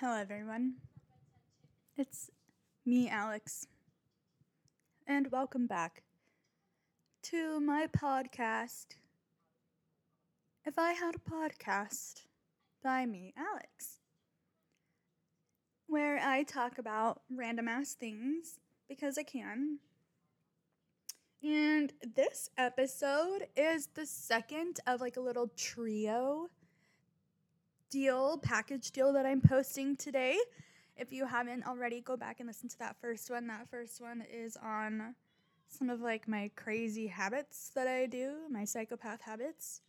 Hello, everyone. It's me, Alex. And welcome back to my podcast. If I had a podcast by me, Alex, where I talk about random ass things because I can. And this episode is the second of like a little trio deal, package deal that I'm posting today. If you haven't already, go back and listen to that first one. That first one is on some of like my crazy habits that I do, my psychopath habits.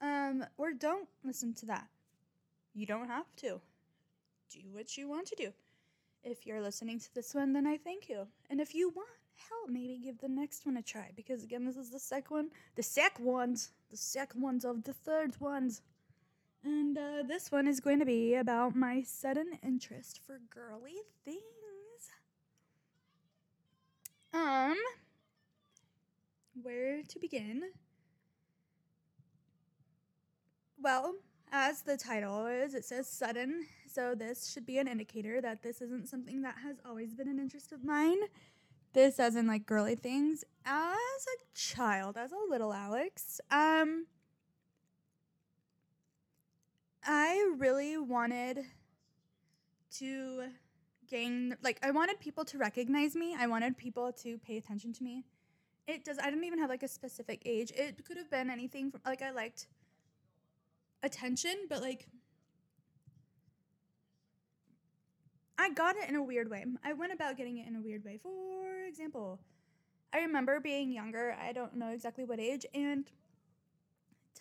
Um, or don't listen to that. You don't have to. Do what you want to do. If you're listening to this one, then I thank you. And if you want help, maybe give the next one a try. Because again, this is the second one. The second ones. The second ones of the third ones. And uh, this one is going to be about my sudden interest for girly things. Um, where to begin? Well, as the title is, it says sudden, so this should be an indicator that this isn't something that has always been an interest of mine. This, as in like girly things, as a child, as a little Alex, um, I really wanted to gain like I wanted people to recognize me. I wanted people to pay attention to me. It does I didn't even have like a specific age. It could have been anything from like I liked attention, but like I got it in a weird way. I went about getting it in a weird way. For example, I remember being younger, I don't know exactly what age, and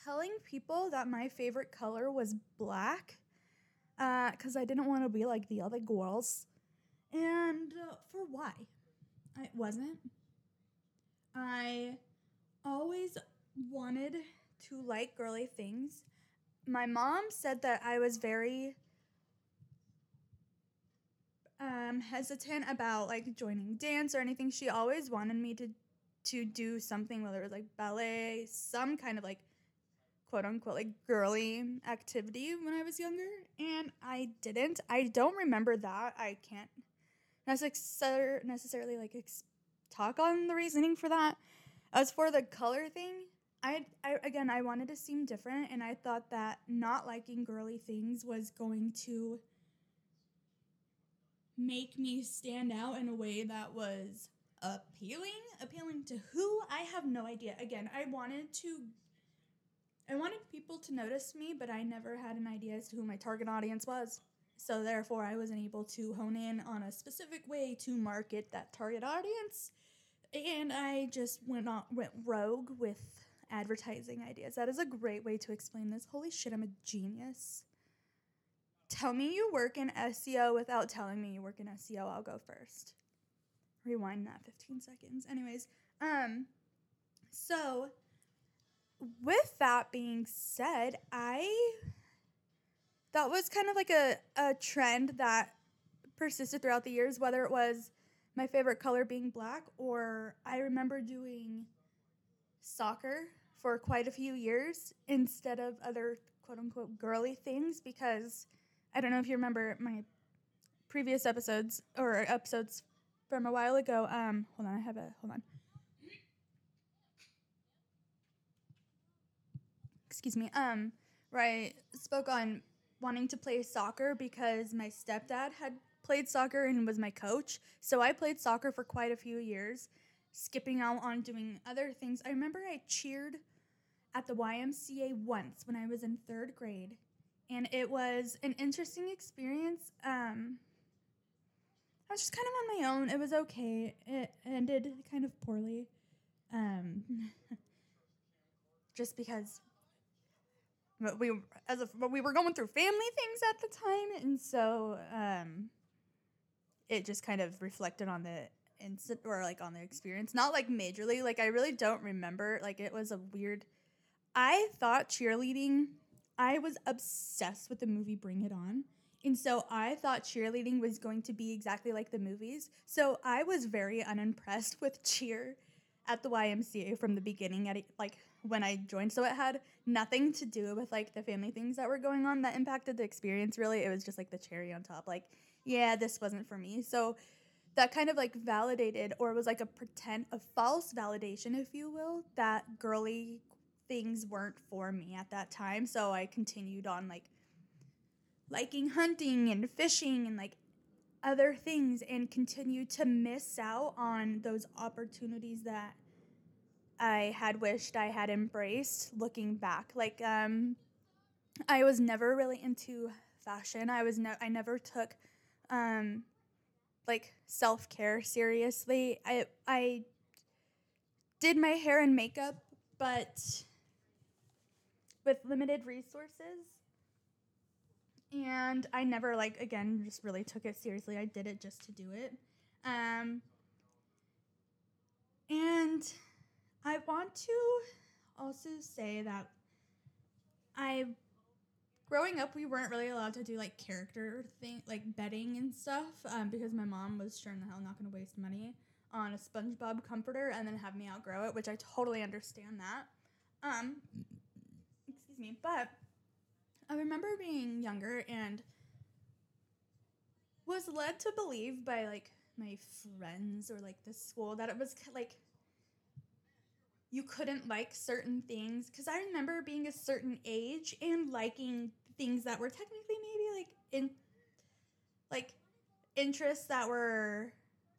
telling people that my favorite color was black because uh, I didn't want to be like the other girls. And uh, for why? I wasn't. I always wanted to like girly things. My mom said that I was very um, hesitant about like joining dance or anything. She always wanted me to to do something, whether it was like ballet, some kind of like quote unquote like girly activity when I was younger, and I didn't. I don't remember that. I can't necessarily like ex- talk on the reasoning for that. As for the color thing, I, I again I wanted to seem different, and I thought that not liking girly things was going to make me stand out in a way that was appealing. Appealing to who? I have no idea. Again, I wanted to I wanted people to notice me, but I never had an idea as to who my target audience was. So therefore, I wasn't able to hone in on a specific way to market that target audience, and I just went on went rogue with advertising ideas. That is a great way to explain this. Holy shit, I'm a genius. Tell me you work in SEO without telling me you work in SEO. I'll go first. Rewind that 15 seconds. Anyways, um so with that being said, I that was kind of like a, a trend that persisted throughout the years, whether it was my favorite color being black or I remember doing soccer for quite a few years instead of other quote unquote girly things because I don't know if you remember my previous episodes or episodes from a while ago. Um, hold on, I have a hold on. Excuse me, um, where I spoke on wanting to play soccer because my stepdad had played soccer and was my coach. So I played soccer for quite a few years, skipping out on doing other things. I remember I cheered at the YMCA once when I was in third grade, and it was an interesting experience. Um, I was just kind of on my own. It was okay. It ended kind of poorly. Um, just because but we as a but we were going through family things at the time, and so um, it just kind of reflected on the incident or like on the experience. Not like majorly. Like I really don't remember. Like it was a weird. I thought cheerleading. I was obsessed with the movie Bring It On. And so I thought cheerleading was going to be exactly like the movies. So I was very unimpressed with cheer at the YMCA from the beginning at like when I joined. So it had nothing to do with like the family things that were going on that impacted the experience really. It was just like the cherry on top. Like, yeah, this wasn't for me. So that kind of like validated or was like a pretend a false validation if you will that girly things weren't for me at that time. So I continued on like liking hunting and fishing and like other things and continue to miss out on those opportunities that I had wished I had embraced looking back. Like um I was never really into fashion. I was no I never took um like self-care seriously. I I did my hair and makeup but with limited resources and I never like again just really took it seriously. I did it just to do it. Um, and I want to also say that I growing up we weren't really allowed to do like character thing like betting and stuff um, because my mom was sure in the hell not going to waste money on a SpongeBob comforter and then have me outgrow it, which I totally understand that. Um, excuse me, but I remember being younger and was led to believe by like my friends or like the school that it was like you couldn't like certain things. Because I remember being a certain age and liking things that were technically maybe like in like interests that were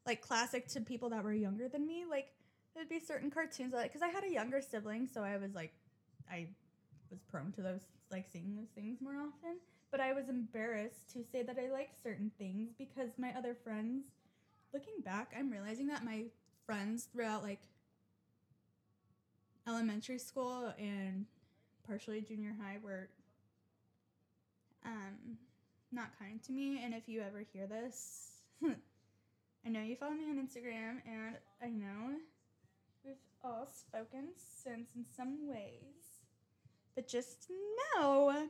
like classic to people that were younger than me. Like there'd be certain cartoons like because I had a younger sibling so I was like I was prone to those like seeing those things more often. But I was embarrassed to say that I liked certain things because my other friends, looking back, I'm realizing that my friends throughout like elementary school and partially junior high were um not kind to me and if you ever hear this I know you follow me on Instagram and I know we've all spoken since in some ways but just know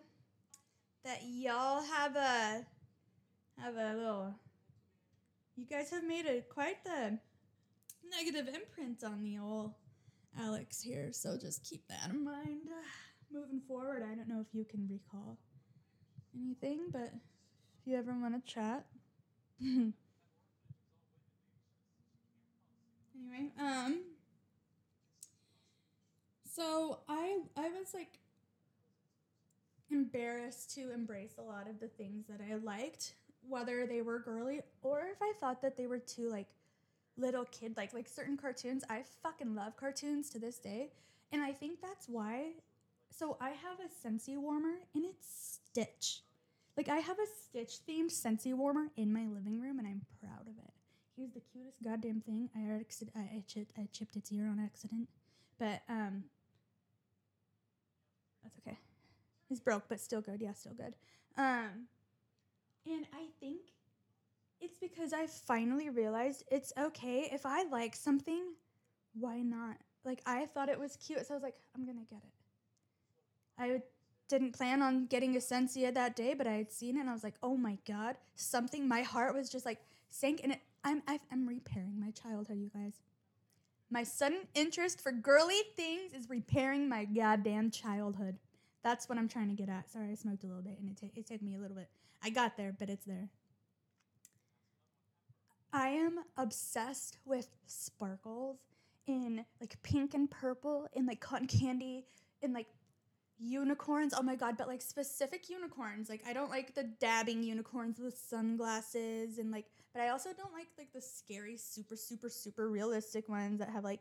that y'all have a have a little you guys have made a quite the negative imprint on the old Alex here, so just keep that in mind. moving forward, I don't know if you can recall anything, but if you ever want to chat. anyway, um so I I was like embarrassed to embrace a lot of the things that I liked, whether they were girly or if I thought that they were too like little kid like like certain cartoons. I fucking love cartoons to this day, and I think that's why. So I have a Scentsy warmer and it's Stitch. Like I have a Stitch themed Scentsy warmer in my living room, and I'm proud of it. Here's the cutest goddamn thing. I I, I, I chipped its ear on accident, but um, that's okay. It's broke, but still good. Yeah, still good. Um, and I think it's because I finally realized it's okay if I like something, why not? Like I thought it was cute, so I was like, I'm gonna get it. I didn't plan on getting a Scentsy that day, but I had seen it and I was like, oh my god, something. My heart was just like sank and it. I'm i am repairing my childhood, you guys. My sudden interest for girly things is repairing my goddamn childhood. That's what I'm trying to get at. Sorry, I smoked a little bit and it, t- it took me a little bit. I got there, but it's there. I am obsessed with sparkles in like pink and purple, in like cotton candy, in like unicorns. Oh my god, but like specific unicorns. Like I don't like the dabbing unicorns with sunglasses and like but I also don't like like the scary super super super realistic ones that have like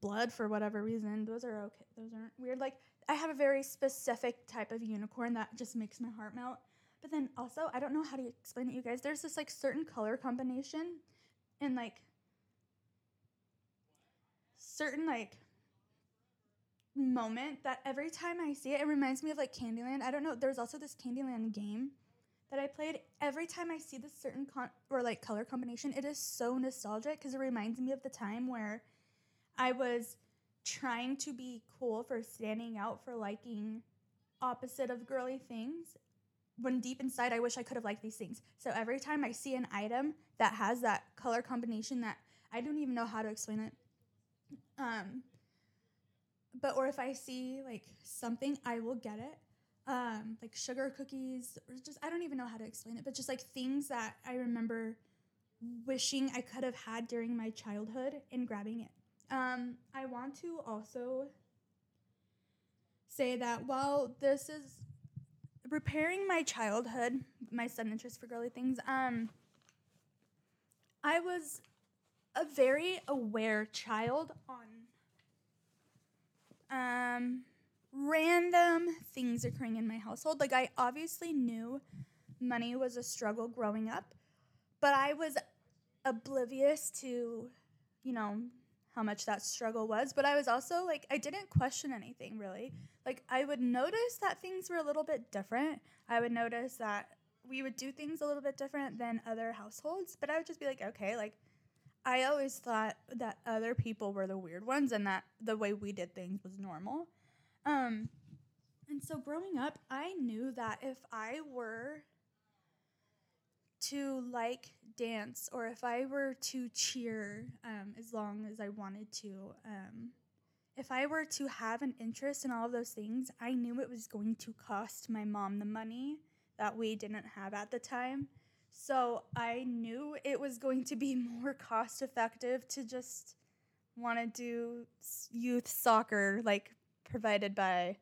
blood for whatever reason. Those are okay. Those aren't weird. Like I have a very specific type of unicorn that just makes my heart melt. But then also, I don't know how to explain it, you guys. There's this like certain color combination and like certain like moment that every time I see it, it reminds me of like Candyland. I don't know. There's also this Candyland game that I played. Every time I see this certain con or like color combination, it is so nostalgic because it reminds me of the time where I was trying to be cool for standing out for liking opposite of girly things when deep inside I wish I could have liked these things. So every time I see an item that has that color combination that I don't even know how to explain it. Um, but or if I see like something, I will get it. Um, like sugar cookies, or just I don't even know how to explain it, but just like things that I remember wishing I could have had during my childhood and grabbing it. Um, I want to also say that while this is repairing my childhood, my sudden interest for girly things, um, I was a very aware child on um random things occurring in my household. Like I obviously knew money was a struggle growing up, but I was oblivious to, you know, how much that struggle was, but I was also like I didn't question anything really. Like I would notice that things were a little bit different. I would notice that we would do things a little bit different than other households, but I would just be like, okay, like I always thought that other people were the weird ones and that the way we did things was normal. Um, and so growing up, I knew that if I were to like dance or if I were to cheer um, as long as I wanted to, um, if I were to have an interest in all of those things, I knew it was going to cost my mom the money that we didn't have at the time. So I knew it was going to be more cost effective to just want to do youth soccer, like provided by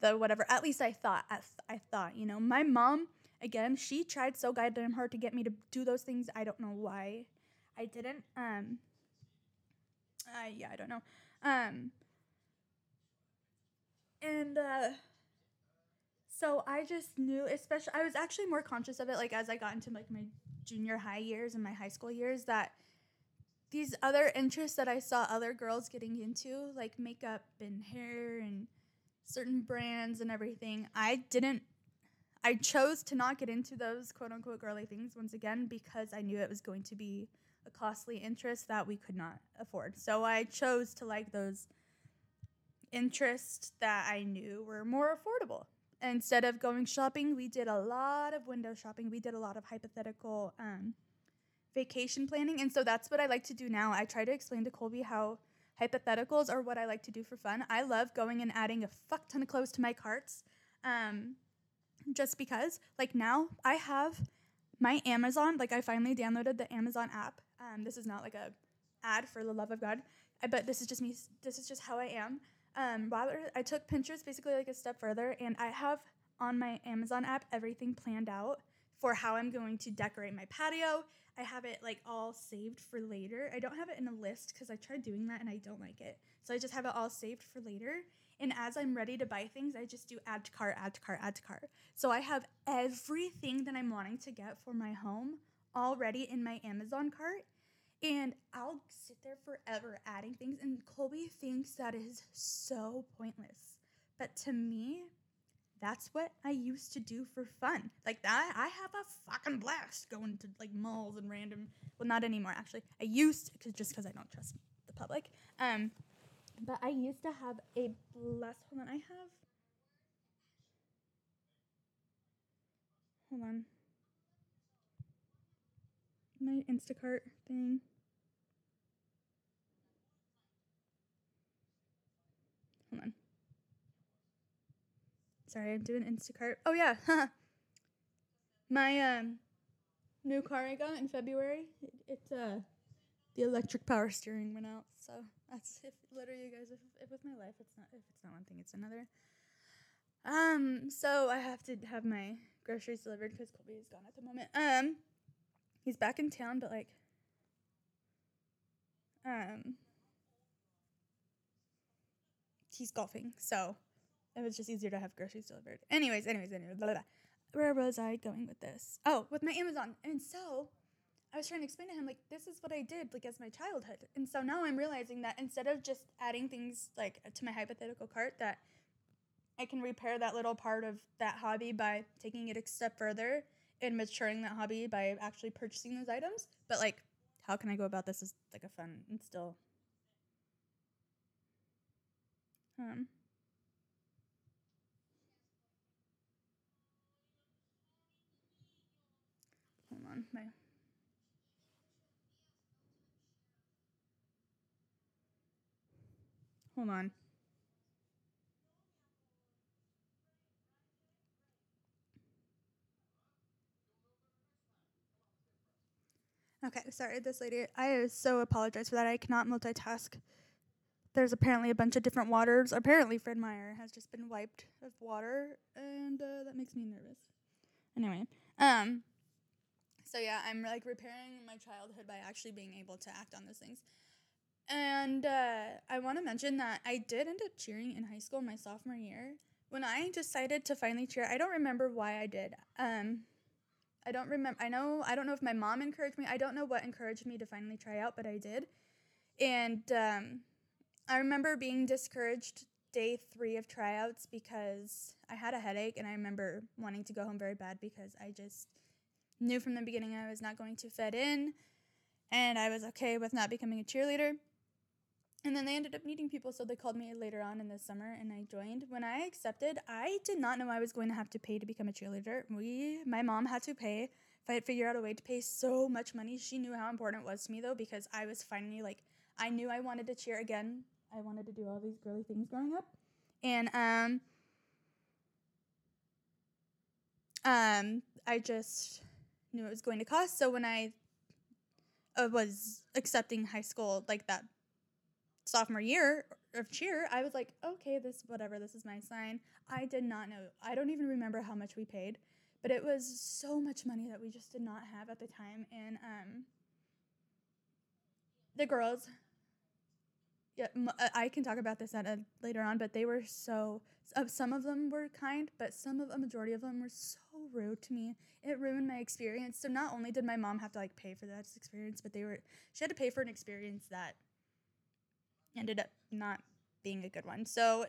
the whatever. At least I thought. I, th- I thought, you know, my mom again, she tried so goddamn hard to get me to do those things. I don't know why I didn't. Um. Uh, yeah, I don't know. Um. And uh so I just knew, especially, I was actually more conscious of it, like as I got into like my junior high years and my high school years, that these other interests that I saw other girls getting into, like makeup and hair and certain brands and everything, I didn't. I chose to not get into those quote unquote girly things once again because I knew it was going to be a costly interest that we could not afford. So I chose to like those interests that I knew were more affordable instead of going shopping, we did a lot of window shopping. We did a lot of hypothetical um, vacation planning. And so that's what I like to do now. I try to explain to Colby how hypotheticals are what I like to do for fun. I love going and adding a fuck ton of clothes to my carts um, just because. Like now, I have my Amazon, like I finally downloaded the Amazon app. Um, this is not like a ad for the love of God, but this is just me. This is just how I am um, rather I took Pinterest basically like a step further, and I have on my Amazon app everything planned out for how I'm going to decorate my patio. I have it like all saved for later. I don't have it in a list because I tried doing that and I don't like it. So I just have it all saved for later. And as I'm ready to buy things, I just do add to cart, add to cart, add to cart. So I have everything that I'm wanting to get for my home already in my Amazon cart. And I'll sit there forever adding things, and Colby thinks that is so pointless. But to me, that's what I used to do for fun. Like that, I have a fucking blast going to like malls and random. Well, not anymore actually. I used cause just because I don't trust the public. Um, but I used to have a blast. Hold on, I have. Hold on. My Instacart thing. Hold on. Sorry, I'm doing Instacart. Oh yeah, my um new car I got in February. It, it's uh the electric power steering went out. So that's if literally, you guys, if, if with my life, it's not if it's not one thing, it's another. Um, so I have to have my groceries delivered because Colby is gone at the moment. Um, he's back in town, but like, um, he's golfing, so it was just easier to have groceries delivered. Anyways, anyways, anyways, blah, blah, blah. where was I going with this? Oh, with my Amazon. And so I was trying to explain to him like this is what I did like as my childhood. And so now I'm realizing that instead of just adding things like to my hypothetical cart that I can repair that little part of that hobby by taking it a step further and maturing that hobby by actually purchasing those items. But like how can I go about this as like a fun and still um, hold on, my. Hold on. Okay, sorry, this lady. I so apologize for that. I cannot multitask. There's apparently a bunch of different waters. Apparently, Fred Meyer has just been wiped of water, and uh, that makes me nervous. Anyway, um, so yeah, I'm like repairing my childhood by actually being able to act on those things. And uh, I want to mention that I did end up cheering in high school my sophomore year. When I decided to finally cheer, I don't remember why I did. Um, I don't remember. I know. I don't know if my mom encouraged me. I don't know what encouraged me to finally try out, but I did. And um, I remember being discouraged day three of tryouts because I had a headache, and I remember wanting to go home very bad because I just knew from the beginning I was not going to fit in, and I was okay with not becoming a cheerleader. And then they ended up needing people, so they called me later on in the summer, and I joined. When I accepted, I did not know I was going to have to pay to become a cheerleader. We, my mom, had to pay. If I had figured out a way to pay so much money, she knew how important it was to me though, because I was finally like, I knew I wanted to cheer again. I wanted to do all these girly things growing up, and um, um, I just knew it was going to cost. So when I uh, was accepting high school, like that sophomore year of cheer, I was like, okay, this whatever, this is my sign. I did not know. I don't even remember how much we paid, but it was so much money that we just did not have at the time. And um, the girls, yeah, uh, I can talk about this at a, later on, but they were so. Uh, some of them were kind, but some of a majority of them were so rude to me. It ruined my experience. So not only did my mom have to like pay for that experience, but they were she had to pay for an experience that ended up not being a good one. So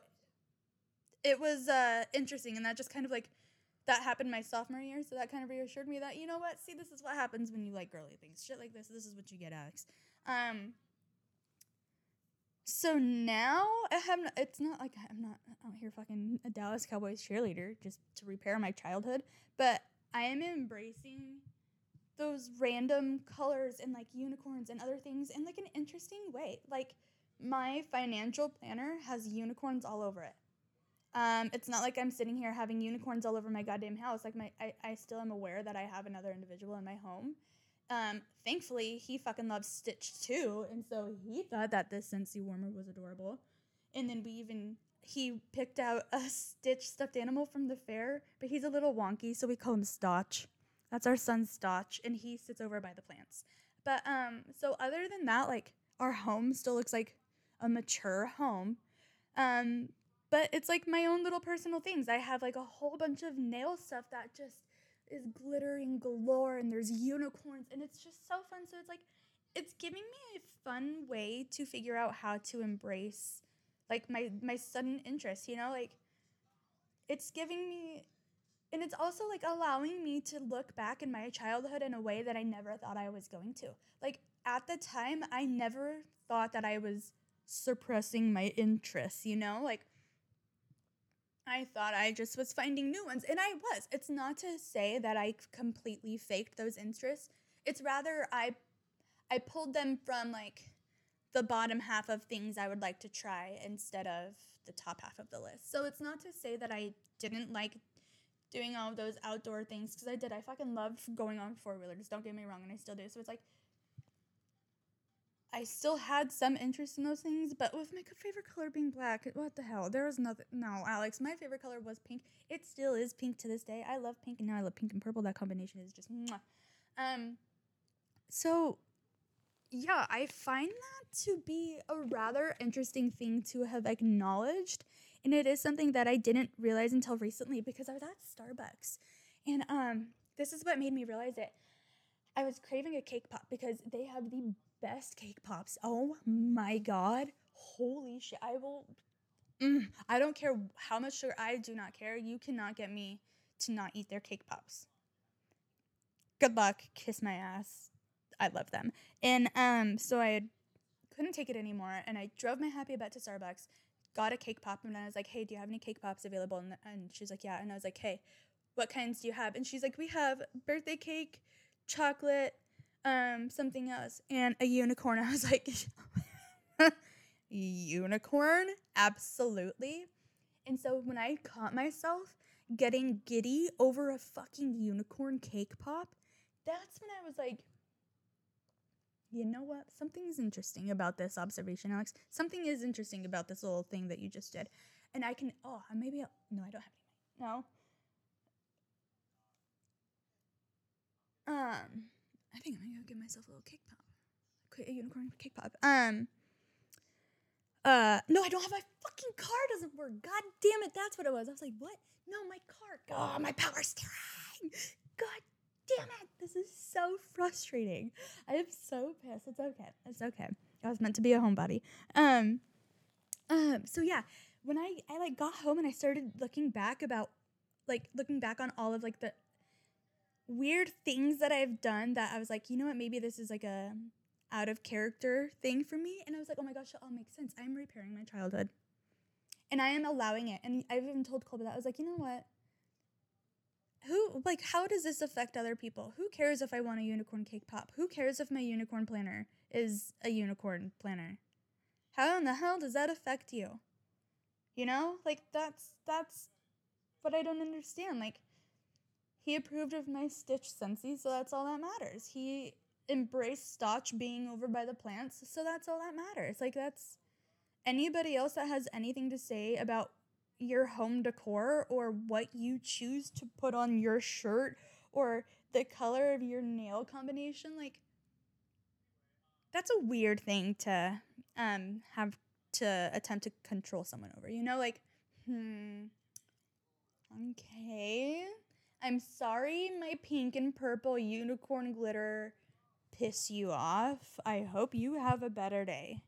it was uh, interesting, and that just kind of like that happened my sophomore year. So that kind of reassured me that you know what, see, this is what happens when you like girly things, shit like this. This is what you get, Alex. Um. So now I have. It's not like I'm not out here fucking a Dallas Cowboys cheerleader just to repair my childhood, but I am embracing those random colors and like unicorns and other things in like an interesting way. Like my financial planner has unicorns all over it. Um, it's not like I'm sitting here having unicorns all over my goddamn house. Like my, I, I still am aware that I have another individual in my home. Um, thankfully, he fucking loves Stitch too, and so he thought that this Scentsy warmer was adorable. And then we even he picked out a Stitch stuffed animal from the fair, but he's a little wonky, so we call him Stotch. That's our son Stotch, and he sits over by the plants. But um, so other than that, like our home still looks like a mature home. Um, but it's like my own little personal things. I have like a whole bunch of nail stuff that just is glittering galore and there's unicorns and it's just so fun. So it's like it's giving me a fun way to figure out how to embrace like my my sudden interest, you know? Like it's giving me and it's also like allowing me to look back in my childhood in a way that I never thought I was going to. Like at the time, I never thought that I was suppressing my interests, you know? Like, I thought I just was finding new ones, and I was. It's not to say that I completely faked those interests. It's rather I I pulled them from like the bottom half of things I would like to try instead of the top half of the list. So it's not to say that I didn't like doing all of those outdoor things because I did. I fucking love going on four wheelers. Don't get me wrong, and I still do. So it's like I still had some interest in those things, but with my favorite color being black, what the hell? There was nothing. No, Alex, my favorite color was pink. It still is pink to this day. I love pink, and now I love pink and purple. That combination is just. Mwah. Um, so yeah, I find that to be a rather interesting thing to have acknowledged, and it is something that I didn't realize until recently because I was at Starbucks, and um, this is what made me realize it. I was craving a cake pop because they have the best cake pops. Oh my god. Holy shit. I will mm, I don't care how much sugar I do not care. You cannot get me to not eat their cake pops. Good luck. Kiss my ass. I love them. And um so I couldn't take it anymore and I drove my happy butt to Starbucks, got a cake pop and I was like, "Hey, do you have any cake pops available?" And, and she's like, "Yeah." And I was like, "Hey, what kinds do you have?" And she's like, "We have birthday cake, chocolate, um, something else, and a unicorn. I was like, unicorn, absolutely. And so when I caught myself getting giddy over a fucking unicorn cake pop, that's when I was like, you know what? Something is interesting about this observation, Alex. Something is interesting about this little thing that you just did. And I can, oh, maybe, I'll, no, I don't have any. No. Um, I think I'm gonna go give myself a little cake pop. A unicorn cake pop. Um, uh, no, I don't have my fucking car doesn't work. God damn it, that's what it was. I was like, what? No, my car. God, my power steering. God damn it. This is so frustrating. I am so pissed. It's okay. It's okay. I was meant to be a homebody. Um, um, so yeah, when I, I like got home and I started looking back about like looking back on all of like the weird things that I've done that I was like, you know what, maybe this is like a out of character thing for me. And I was like, oh my gosh, it all makes sense. I'm repairing my childhood. And I am allowing it. And I've even told Colby that I was like, you know what? Who like how does this affect other people? Who cares if I want a unicorn cake pop? Who cares if my unicorn planner is a unicorn planner? How in the hell does that affect you? You know? Like that's that's what I don't understand. Like he approved of my Stitch Scentsy, so that's all that matters. He embraced Stotch being over by the plants, so that's all that matters. Like that's anybody else that has anything to say about your home decor or what you choose to put on your shirt or the color of your nail combination, like that's a weird thing to um have to attempt to control someone over. You know, like, hmm, okay. I'm sorry my pink and purple unicorn glitter piss you off. I hope you have a better day.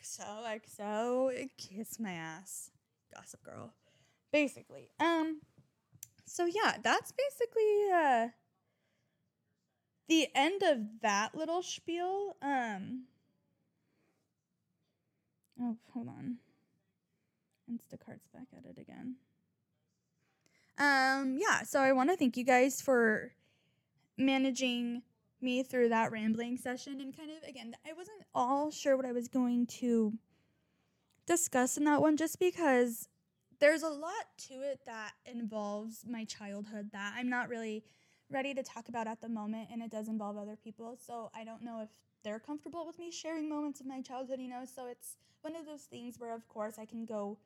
XOXO, kiss my ass. Gossip girl. Basically. Um so yeah, that's basically uh the end of that little spiel. Um Oh, hold on. Instacart's back at it again. Um, yeah, so I want to thank you guys for managing me through that rambling session and kind of again, I wasn't all sure what I was going to discuss in that one just because there's a lot to it that involves my childhood that I'm not really ready to talk about at the moment and it does involve other people. So I don't know if they're comfortable with me sharing moments of my childhood, you know. So it's one of those things where of course I can go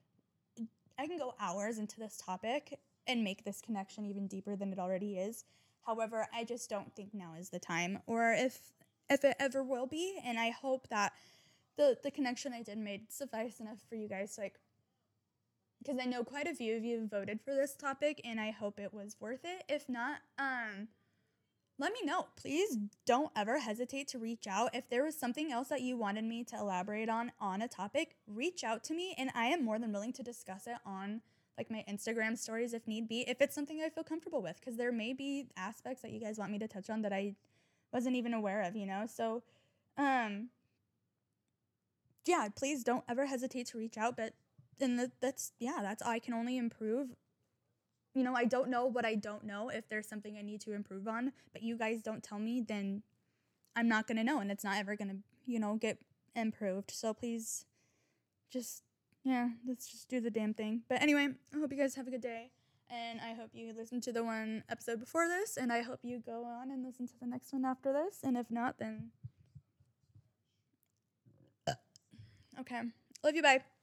I can go hours into this topic and make this connection even deeper than it already is. However, I just don't think now is the time or if if it ever will be and I hope that the the connection I did made suffice enough for you guys like because I know quite a few of you voted for this topic and I hope it was worth it. If not, um let me know. Please don't ever hesitate to reach out. If there was something else that you wanted me to elaborate on on a topic, reach out to me and I am more than willing to discuss it on like my Instagram stories if need be, if it's something I feel comfortable with because there may be aspects that you guys want me to touch on that I wasn't even aware of, you know? So um yeah, please don't ever hesitate to reach out, but and that's yeah, that's I can only improve you know, I don't know what I don't know. If there's something I need to improve on, but you guys don't tell me, then I'm not going to know and it's not ever going to, you know, get improved. So please just, yeah, let's just do the damn thing. But anyway, I hope you guys have a good day. And I hope you listen to the one episode before this. And I hope you go on and listen to the next one after this. And if not, then. Uh, okay. Love you. Bye.